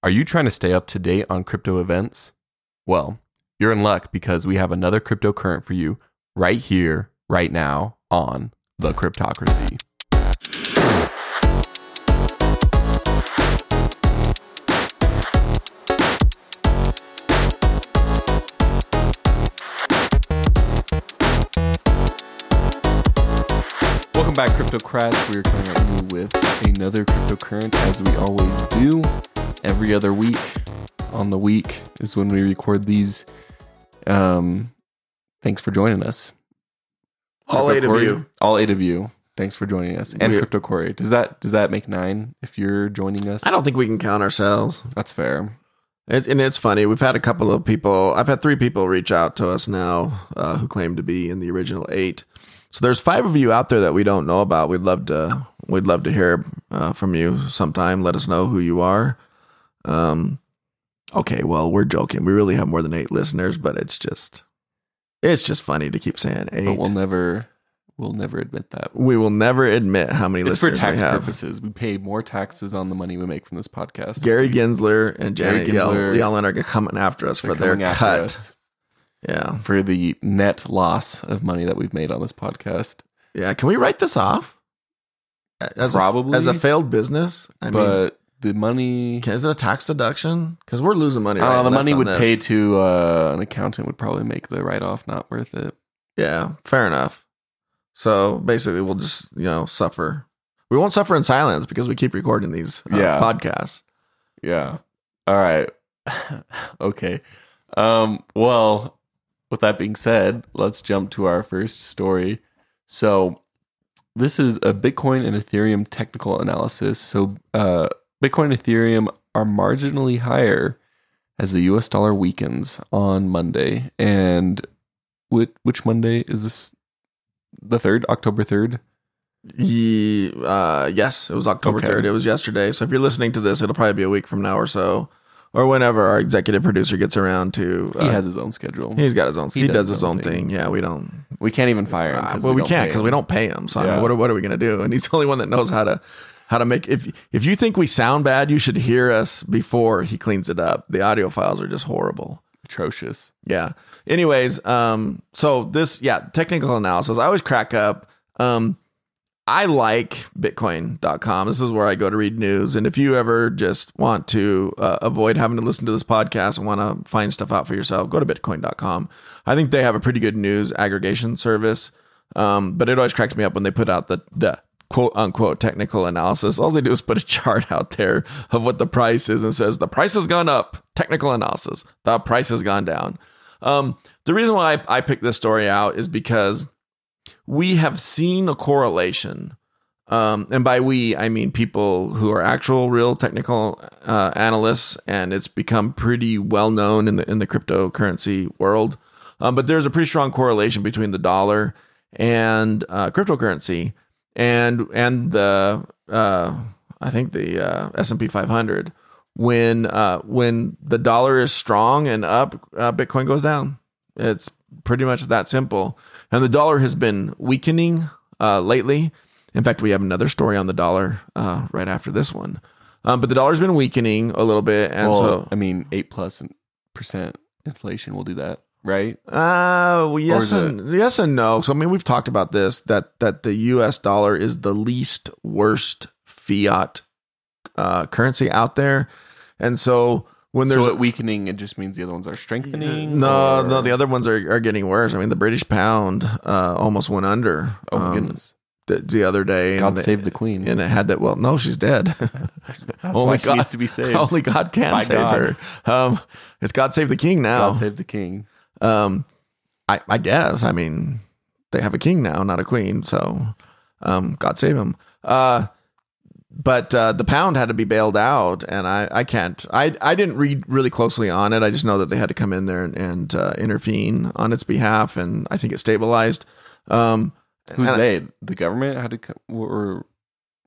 Are you trying to stay up to date on crypto events? Well, you're in luck because we have another cryptocurrent for you right here, right now on The Cryptocracy. Welcome back, Cryptocrats. We are coming at you with another cryptocurrent as we always do. Every other week on the week is when we record these. Um, thanks for joining us. All Crypto eight of you. All eight of you. Thanks for joining us. And We- Crypto Cory. Does that does that make nine if you're joining us? I don't think we can count ourselves. That's fair. It, and it's funny. We've had a couple of people. I've had three people reach out to us now uh, who claim to be in the original eight. So there's five of you out there that we don't know about. We'd love to. We'd love to hear uh, from you sometime. Let us know who you are. Um. Okay. Well, we're joking. We really have more than eight listeners, but it's just. It's just funny to keep saying eight. But we'll never we'll never admit that. we will never admit how many listeners. It's for tax we have. purposes. We pay more taxes on the money we make from this podcast. Gary Gensler and Gary Janet. Yellen are coming after us for their cut. us Yeah. for the net loss of money that we've made on this podcast. Yeah. Can we write this off? As Probably. A, as a failed business? I mean, but the money is it a tax deduction? Because we're losing money. Right the money on would this. pay to uh, an accountant would probably make the write off not worth it. Yeah. Fair enough. So basically, we'll just, you know, suffer. We won't suffer in silence because we keep recording these uh, Yeah. podcasts. Yeah. All right. okay. Um, well, with that being said, let's jump to our first story. So, this is a Bitcoin and Ethereum technical analysis. So, uh, Bitcoin and Ethereum are marginally higher as the US dollar weakens on Monday. And which, which Monday is this? The 3rd, October 3rd? Ye- uh, yes, it was October Okay. 3rd. It was yesterday. So if you're listening to this, it'll probably be a week from now or so, or whenever our executive producer gets around to. Uh, He has his own schedule. He's got his own. He He, does does, his own thing. thing. Yeah, we don't. We can't even fire him. Uh, well, we, don't can't because we don't pay him. So I mean, what are, what are we gonna do? And he's the only one that knows how to how to make. If if you think we sound bad, you should hear us before he cleans it up. The audio files are just horrible. atrocious. Yeah. Anyways, um, so this, yeah, technical analysis. I always crack up. Um, I like Bitcoin.com. This is where I go to read news. And if you ever just want to uh, avoid having to listen to this podcast and want to find stuff out for yourself, go to Bitcoin.com. I think they have a pretty good news aggregation service. Um, but it always cracks me up when they put out the, the quote unquote technical analysis. All they do is put a chart out there of what the price is and says the price has gone up. Technical analysis. The price has gone down. Um, the reason why I, I picked this story out is because we have seen a correlation. Um, and by we, I mean people who are actual, real technical uh, analysts, and it's become pretty well known in the in the cryptocurrency world. Um, but there's a pretty strong correlation between the dollar and uh, cryptocurrency, and and the uh, I think the uh, S and P 500. When uh, when the dollar is strong and up, uh, Bitcoin goes down. It's pretty much that simple. And the dollar has been weakening uh, lately. In fact, we have another story on the dollar uh, right after this one. Um, but the dollar's been weakening a little bit, and well, so I mean, eight plus percent inflation will do that, right? Uh, well, yes and yes and no. So I mean, we've talked about this that that the U.S. dollar is the least worst fiat uh, currency out there, and so when there's so it weakening, it just means the other ones are strengthening. no, or- no, the other ones are, are getting worse. I mean, the British pound uh, almost went under. Oh um, goodness! The, the other day, God save the queen. and it had to. Well, no, she's dead. That's only God- needs to be saved. Only God can By save God. her. Um, it's God save the king now. God save the king. Um, I, I guess. I mean, they have a king now, not a queen. So, um, God save him. Uh, but uh, the pound had to be bailed out, and I, I can't. I, I didn't read really closely on it. I just know that they had to come in there and, and uh, intervene on its behalf, and I think it stabilized. Um, Who's they? The government had to come, or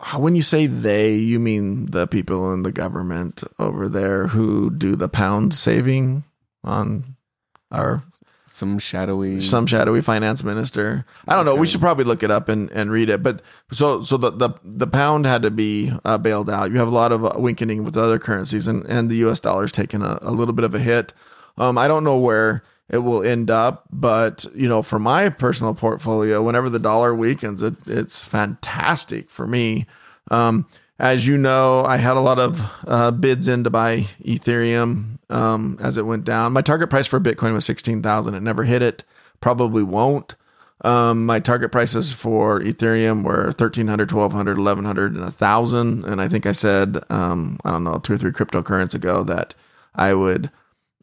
I- when you say they, you mean the people in the government over there who do the pound saving on our some shadowy. some shadowy finance minister. I don't know. We should probably look it up and, and read it. But so so the the, the pound had to be uh, bailed out. You have a lot of uh, weakening with other currencies, and, and the U.S. dollar's taken a, a little bit of a hit. Um, I don't know where it will end up, but you know, for my personal portfolio, whenever the dollar weakens, it it's fantastic for me. Um, as you know, I had a lot of uh, bids in to buy Ethereum um, as it went down. My target price for Bitcoin was sixteen thousand. It never hit it. Probably won't. Um, my target prices for Ethereum were 1300, 1200, 1100, and 1000. And I think I said, um, I don't know, two or three cryptocurrents ago that I would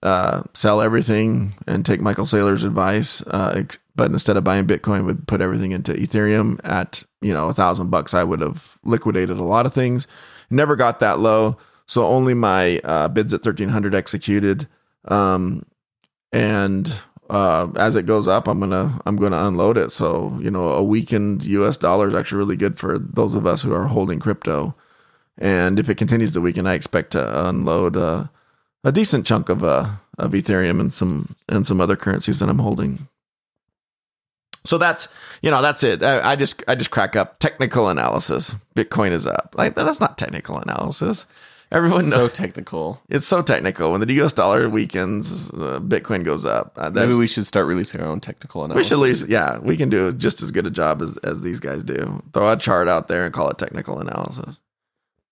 uh, sell everything and take Michael Saylor's advice. Uh, but instead of buying Bitcoin, would put everything into Ethereum at, you know, a thousand bucks. I would have liquidated a lot of things. Never got that low. So only my uh, bids at 1300 executed. Um, and uh, as it goes up, I'm gonna I'm gonna unload it. So you know, a weakened U.S. dollar is actually really good for those of us who are holding crypto. And if it continues to weaken, I expect to unload uh, a decent chunk of uh, of Ethereum and some and some other currencies that I'm holding. So that's you know that's it. I, I just I just crack up technical analysis. Bitcoin is up. Like that's not technical analysis. Everyone knows so technical. it's so technical. When the U.S. dollar weakens, uh, Bitcoin goes up. Uh, Maybe we should start releasing our own technical analysis. we should at least, yeah, we can do just as good a job as, as these guys do. Throw a chart out there and call it technical analysis.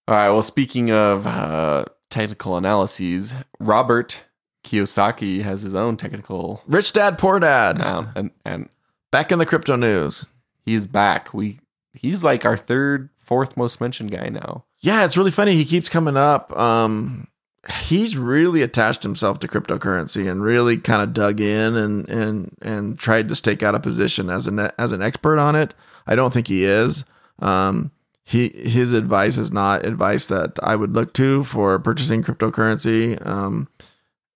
All right. Well, speaking of uh, technical analyses, Robert Kiyosaki has his own technical Rich dad, poor dad. um, and and Back in the crypto news. he's back. We he's like our third, fourth most mentioned guy now. Yeah, it's really funny. He keeps coming up. Um, he's really attached himself to cryptocurrency and really kind of dug in and and and tried to stake out a position as an as an expert on it. I don't think he is. Um, he his advice is not advice that I would look to for purchasing cryptocurrency. Um,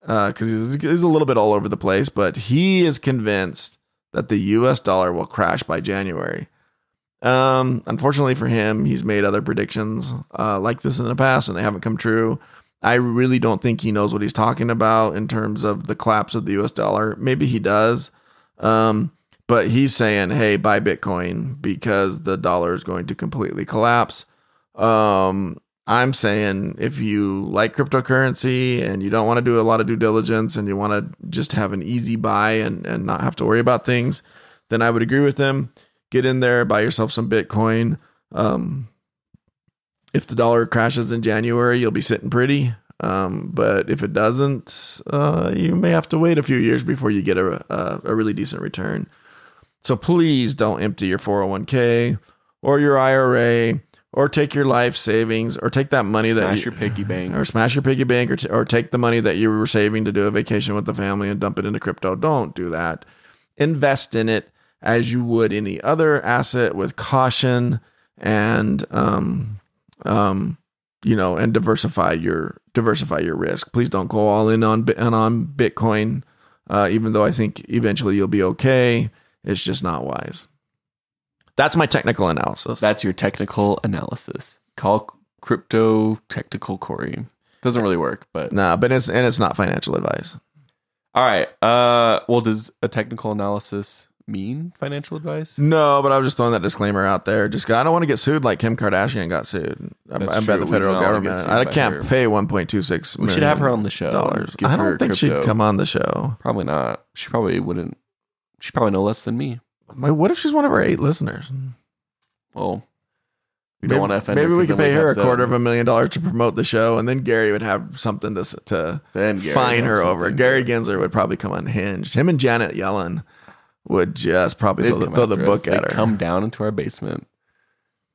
because he's, he's a little bit all over the place, but he is convinced that the U.S. dollar will crash by January. Um, unfortunately for him, he's made other predictions uh, like this in the past, and they haven't come true. I really don't think he knows what he's talking about in terms of the collapse of the U.S. dollar. Maybe he does, um, but he's saying, "Hey, buy Bitcoin because the dollar is going to completely collapse." Um, I'm saying if you like cryptocurrency and you don't want to do a lot of due diligence and you want to just have an easy buy and, and not have to worry about things, then I would agree with him. Get in there, buy yourself some Bitcoin. Um, if the dollar crashes in January, you'll be sitting pretty. Um, but if it doesn't, uh, you may have to wait a few years before you get a, a, a really decent return. So please don't empty your 401k or your IRA or take your life savings or take that money that Smash you, your piggy bank. or smash your piggy bank or, t- or take the money that you were saving to do a vacation with the family and dump it into crypto. Don't do that. Invest in it as you would any other asset with caution and um um you know and diversify your diversify your risk. Please don't go all in on on, on Bitcoin. Uh, even though I think eventually you'll be okay, it's just not wise. That's my technical analysis. That's your technical analysis. Call crypto technical Cory. Doesn't really work, but nah, but it's and it's not financial advice. all right. Uh, well, does a technical analysis mean financial advice? No, but I was just throwing that disclaimer out there. Just I don't want to get sued like Kim Kardashian got sued That's by true. the federal do not wanna get government. I can't her. pay one point two six. We should have her on the show. dollars. I don't think crypto. she'd come on the show. Probably not. She probably wouldn't. She probably know less than me. Wait, What if she's one of our eight listeners? Well, we maybe, don't want to offend her. Maybe we 'cause could pay her a quarter of a million dollars to promote the show, and then Gary would have something to s- to Then Gary fine her over. something Gary Gensler would probably come unhinged. Him and Janet Yellen would just probably they'd throw the, throw the book us. at They'd her. Come down into our basement,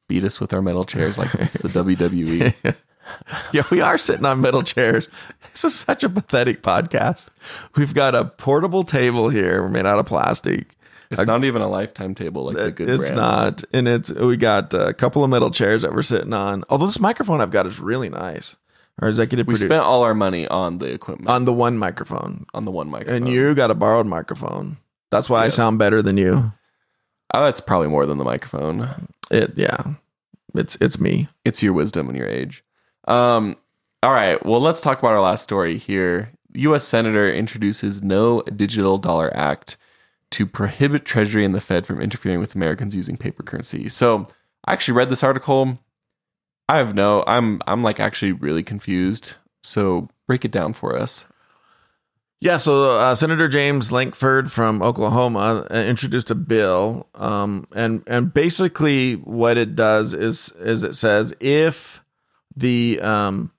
beat us with our metal chairs like it's the. WWE. yeah, we are sitting on metal chairs. This is such a pathetic podcast. We've got a portable table here. We're made out of plastic. It's not even a lifetime table like the good it's brand. not, and it's we got a couple of metal chairs that we're sitting on. Although this microphone I've got is really nice. Our executive We producer spent all our money on the equipment on the one microphone, on the one microphone. and you got a borrowed microphone. That's why I sound better than you. oh, that's probably more than the microphone. It, yeah, it's it's me. It's your wisdom and your age. Um. All right. Well, let's talk about our last story here. U.S. Senator introduces no digital dollar act to prohibit Treasury and the Fed from interfering with Americans using paper currency. So I actually read this article. I have no. I'm I'm like actually really confused. So break it down for us. Yeah, so uh, Senator James Lankford from Oklahoma uh, introduced a bill, um, and and basically what it does is is it says if the um,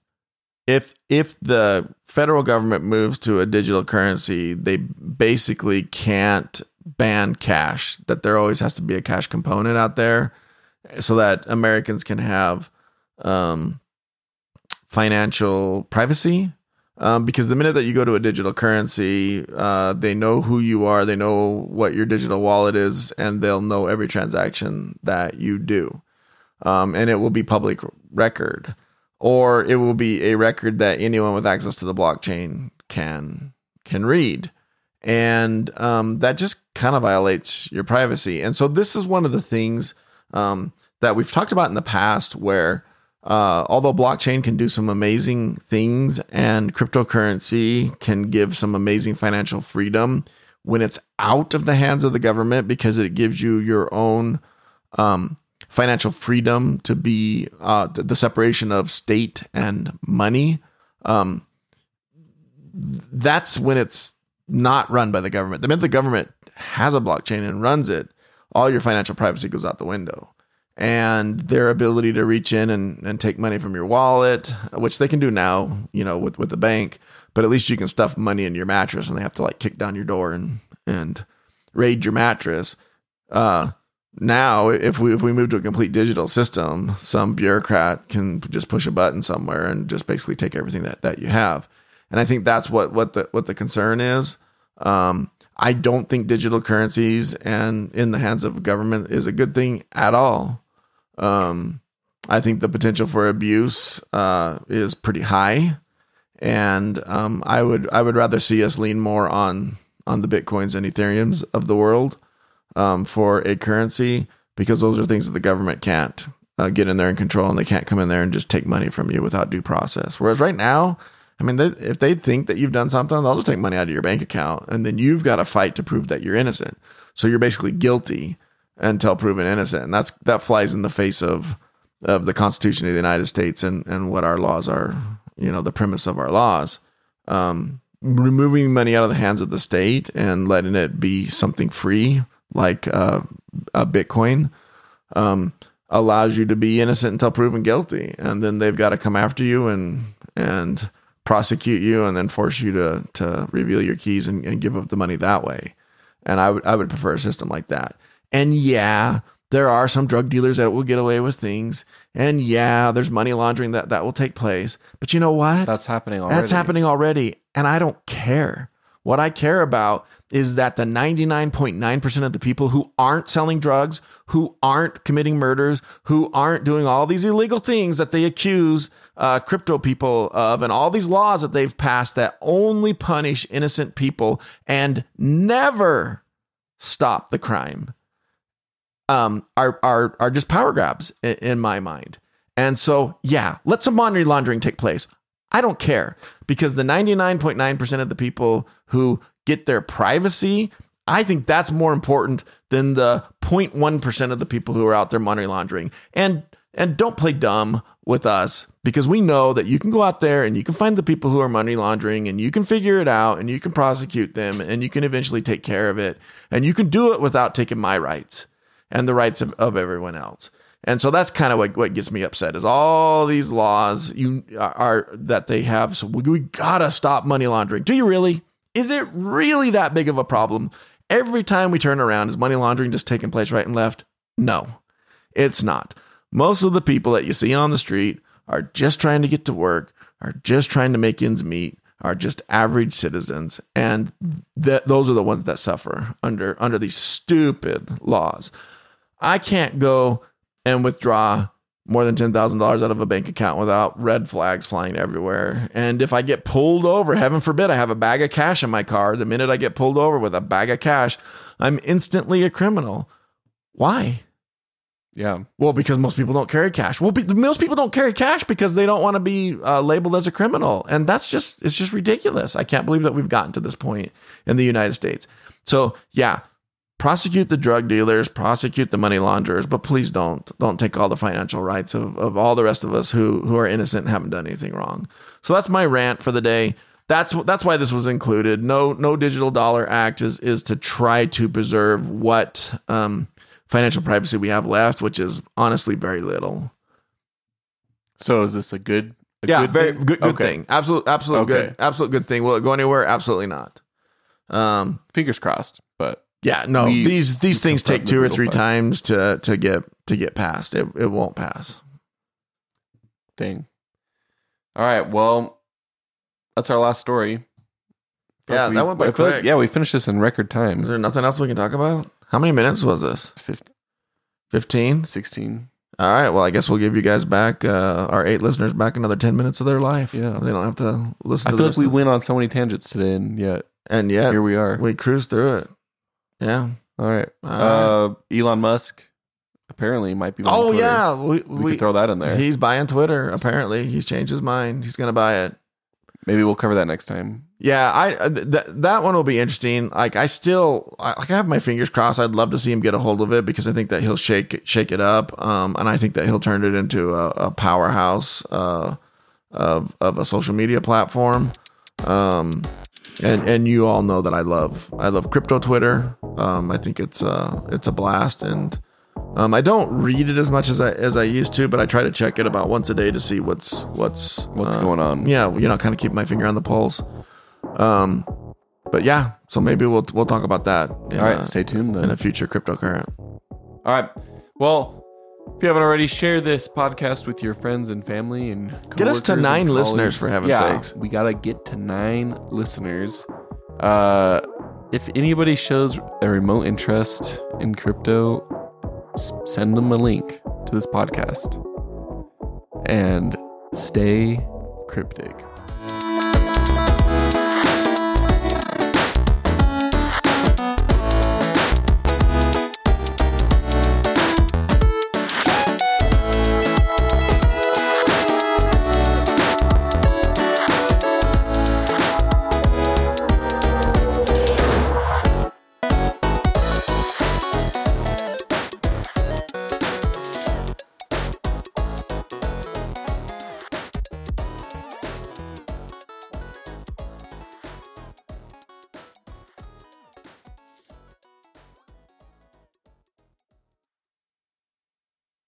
if if the federal government moves to a digital currency, they basically can't ban cash. That there always has to be a cash component out there, so that Americans can have um, financial privacy um, because the minute that you go to a digital currency, uh, they know who you are, they know what your digital wallet is, and they'll know every transaction that you do. Um, and it will be public record, or it will be a record that anyone with access to the blockchain can can read, and um, that just kind of violates your privacy. And so this is one of the things um, that we've talked about in the past, where uh, although blockchain can do some amazing things and cryptocurrency can give some amazing financial freedom when it's out of the hands of the government because it gives you your own um, financial freedom to be uh, the separation of state and money. Um, that's when it's not run by the government. The minute the government has a blockchain and runs it, all your financial privacy goes out the window and their ability to reach in and, and take money from your wallet, which they can do now, you know, with, with the bank, but at least you can stuff money in your mattress and they have to like kick down your door and, and raid your mattress. Uh, now, if we if we move to a complete digital system, some bureaucrat can just push a button somewhere and just basically take everything that, that you have. And I think that's what what the what the concern is. Um, I don't think digital currencies and in the hands of government is a good thing at all. Um, I think the potential for abuse uh, is pretty high, and um, I would I would rather see us lean more on on the bitcoins and ethereums of the world um, for a currency because those are things that the government can't uh, get in there and control, and they can't come in there and just take money from you without due process. Whereas right now, I mean, they, if they think that you've done something, they'll just take money out of your bank account, and then you've got to fight to prove that you're innocent. So you're basically guilty until proven innocent. And that's that flies in the face of of the Constitution of the United States and and what our laws are. You know, the premise of our laws. Um, removing money out of the hands of the state and letting it be something free, like uh, a Bitcoin, um, allows you to be innocent until proven guilty, and then they've got to come after you and and prosecute you and then force you to to reveal your keys and, and give up the money that way. And I would I would prefer a system like that. And yeah, there are some drug dealers that will get away with things. And yeah, there's money laundering that that will take place. But you know what? That's happening already. That's happening already. And I don't care. What I care about is that the 99.9% of the people who aren't selling drugs, who aren't committing murders, who aren't doing all these illegal things that they accuse uh, crypto people of, and all these laws that they've passed that only punish innocent people and never stop the crime um, are are are just power grabs in, in my mind. And so, yeah, let some money laundering take place. I don't care because the 99.9% of the people who get their privacy, I think that's more important than the 0.1% of the people who are out there money laundering. And and don't play dumb with us because we know that you can go out there and you can find the people who are money laundering and you can figure it out and you can prosecute them and you can eventually take care of it and you can do it without taking my rights and the rights of, of everyone else. And so that's kind of what, what gets me upset is all these laws you are, are that they have. So we, we gotta stop money laundering. Do you really? Is it really that big of a problem? Every time we turn around, is money laundering just taking place right and left? No, it's not. Most of the people that you see on the street are just trying to get to work, are just trying to make ends meet, are just average citizens, and th- those are the ones that suffer under under these stupid laws. I can't go and withdraw more than $10,000 out of a bank account without red flags flying everywhere. And if I get pulled over, heaven forbid, I have a bag of cash in my car. The minute I get pulled over with a bag of cash, I'm instantly a criminal. Why? Yeah. Well, because most people don't carry cash. Well, be, most people don't carry cash because they don't want to be uh, labeled as a criminal, and that's just it's just ridiculous. I can't believe that we've gotten to this point in the United States. So yeah, prosecute the drug dealers, prosecute the money launderers, but please don't don't take all the financial rights of, of all the rest of us who who are innocent and haven't done anything wrong. So that's my rant for the day. That's that's why this was included. No no digital dollar act is is to try to preserve what um, financial privacy we have left, which is honestly very little. So is this a good? A yeah, good very thing? good, good Okay. thing. Absolute, absolute Okay. good, absolute good thing. Will it go anywhere? Absolutely not. Um, Fingers crossed. But yeah, no. We- these these things take two or three fact. times to to get to get past. It it won't pass. dang. All right. Well, that's our last story. Fuck, Yeah, we- that went by feel like- quick. yeah, we finished this in record time. Is there nothing else we can talk about? How many minutes was this? 15? 16. All right. Well, I guess we'll give you guys back uh, our eight listeners back another ten minutes of their life. Yeah. they don't have to listen. I to feel like we went on so many tangents today, and yet and yet here we are. we cruised through it. Yeah. All right. All Uh, Elon Musk apparently might be. buying Oh Twitter. yeah, we, we, we could throw that in there. He's buying Twitter. Apparently, he's changed his mind. He's going to buy it. Maybe we'll cover that next time. Yeah, I uh, th- that one will be interesting. Like I still, I, like I have my fingers crossed. I'd love to see him get a hold of it because I think that he'll shake shake it up, um, and I think that he'll turn it into a, a powerhouse uh, of of a social media platform. Um, and and you all know that I love I love crypto Twitter. Um, I think it's uh it's a blast, and um, I don't read it as much as I as I used to, but I try to check it about once a day to see what's what's What's uh, going on? yeah, you know, kind of keep my finger on the pulse. Um, but yeah, so maybe we'll we'll talk about that. In, All right. uh, stay tuned in a future cryptocurrent. All right. Well, if you haven't already, share this podcast with your friends and family and Get us to nine listeners, for heaven's yeah, sakes. We gotta get to nine listeners. Uh, if anybody shows a remote interest in crypto, s- send them a link to this podcast and stay cryptic.